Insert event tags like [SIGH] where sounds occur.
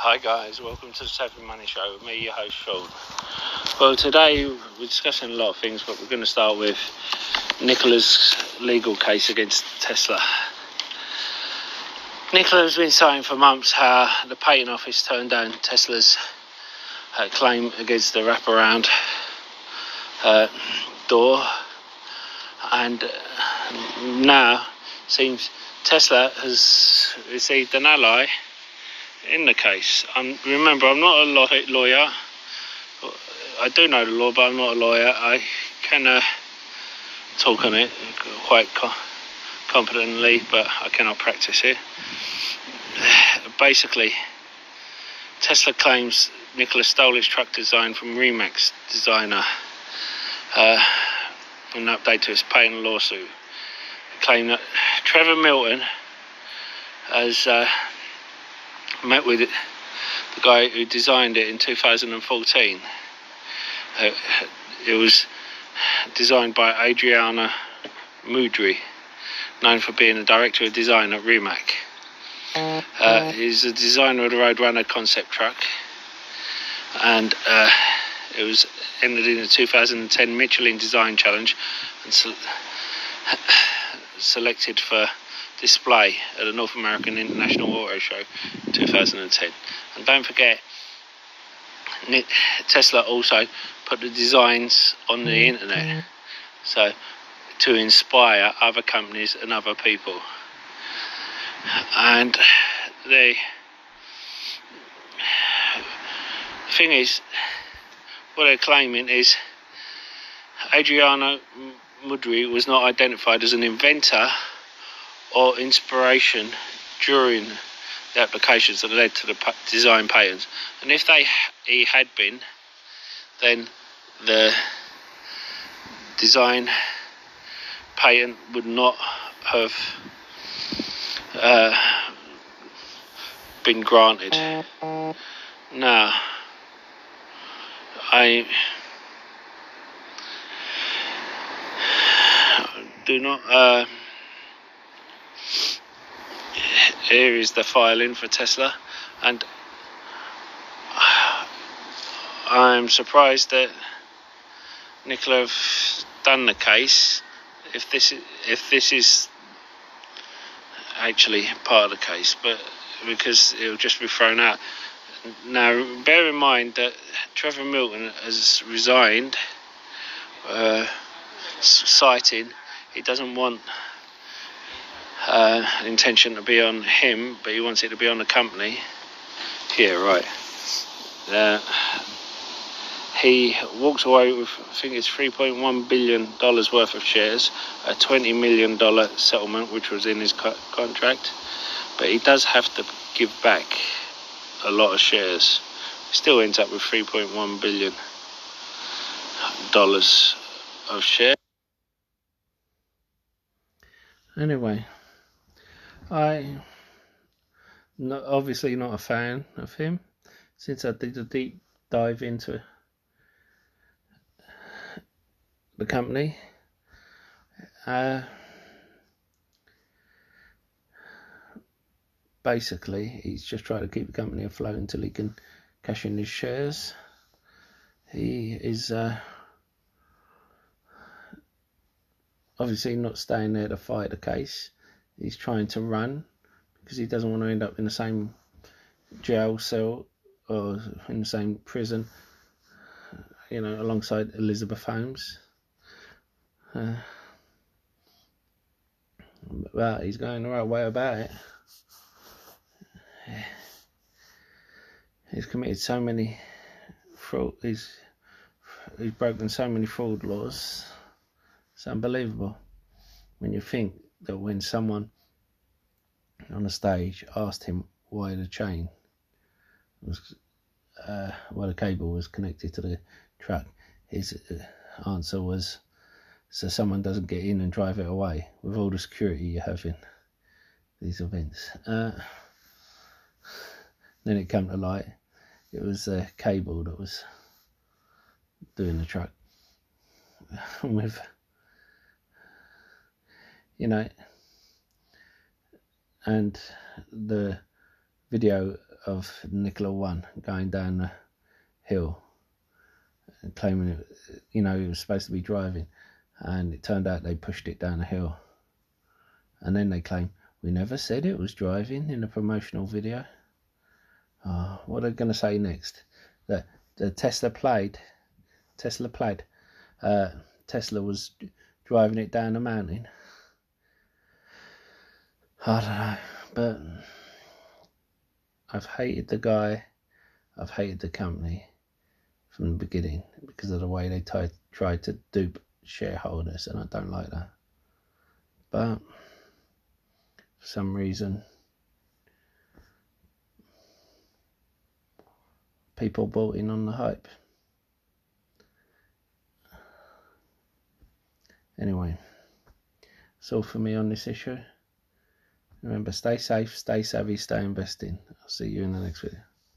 Hi guys, welcome to the Savvy Money Show me, your host Sean. Well, today we're discussing a lot of things, but we're going to start with Nikola's legal case against Tesla. Nikola has been saying for months how the patent office turned down Tesla's uh, claim against the wraparound uh, door, and uh, now seems Tesla has received an ally in the case. I'm, remember, I'm not a lawyer. I do know the law, but I'm not a lawyer. I can uh, talk on it quite co- competently, but I cannot practice it. Basically, Tesla claims Nikola stole his truck design from Rimac designer. Uh, an update to his patent lawsuit. Claim that Trevor Milton has uh, met with the guy who designed it in 2014. Uh, it was designed by Adriano Mudri, known for being a director of design at Rimac. Uh, he's the designer of the Roadrunner concept truck, and uh, it was entered in the 2010 Michelin Design Challenge and se- [SIGHS] selected for display at the North American International Auto Show 2010. And don't forget, Tesla also put the designs on the mm-hmm. internet, so to inspire other companies and other people. And the thing is, what they're claiming is Adriano Mudri was not identified as an inventor or inspiration during the applications that led to the design patents. And if they he had been, then the design patent would not have uh, been granted. Now, I do not. Uh, here is the filing for Tesla, and [SIGHS] I'm surprised that Nikola have done the case. If this is, if this is actually part of the case, but because it'll just be thrown out. Now, bear in mind that Trevor Milton has resigned, uh, citing he doesn't want uh, intention to be on him, but he wants it to be on the company. Here, right. Uh, he walks away with, I think it's $3.1 billion worth of shares, a $20 million settlement, which was in his co- contract. But he does have to give back a lot of shares. He still ends up with $3.1 billion of shares. Anyway, I not obviously not a fan of him since I did a deep dive into the company. Uh, basically, he's just trying to keep the company afloat until he can cash in his shares. He is uh, obviously not staying there to fight the case he's trying to run because he doesn't want to end up in the same jail cell or in the same prison, you know, alongside Elizabeth Holmes. Uh, but he's going the right way about it. He's committed so many fraud. He's he's broken so many fraud laws. It's unbelievable when you think that when someone on the stage asked him why the chain was, uh, why the cable was connected to the truck, his uh, answer was so someone doesn't get in and drive it away with all the security you have in these events. Uh, then it came to light it was a cable that was doing the truck [LAUGHS] with you know, and the video of Nikola One going down the hill, claiming it, you know, he was supposed to be driving, and it turned out they pushed it down the hill. And then they claim we never said it was driving in the promotional video. Oh, what are they going to say next? That the Tesla played, Tesla played, uh, Tesla was driving it down a mountain. I don't know, but I've hated the guy, I've hated the company from the beginning because of the way they tried, tried to dupe shareholders, and I don't like that. But for some reason, people bought in on the hype. Anyway, that's all for me on this issue. Remember, stay safe, stay savvy, stay investing. I'll see you in the next video.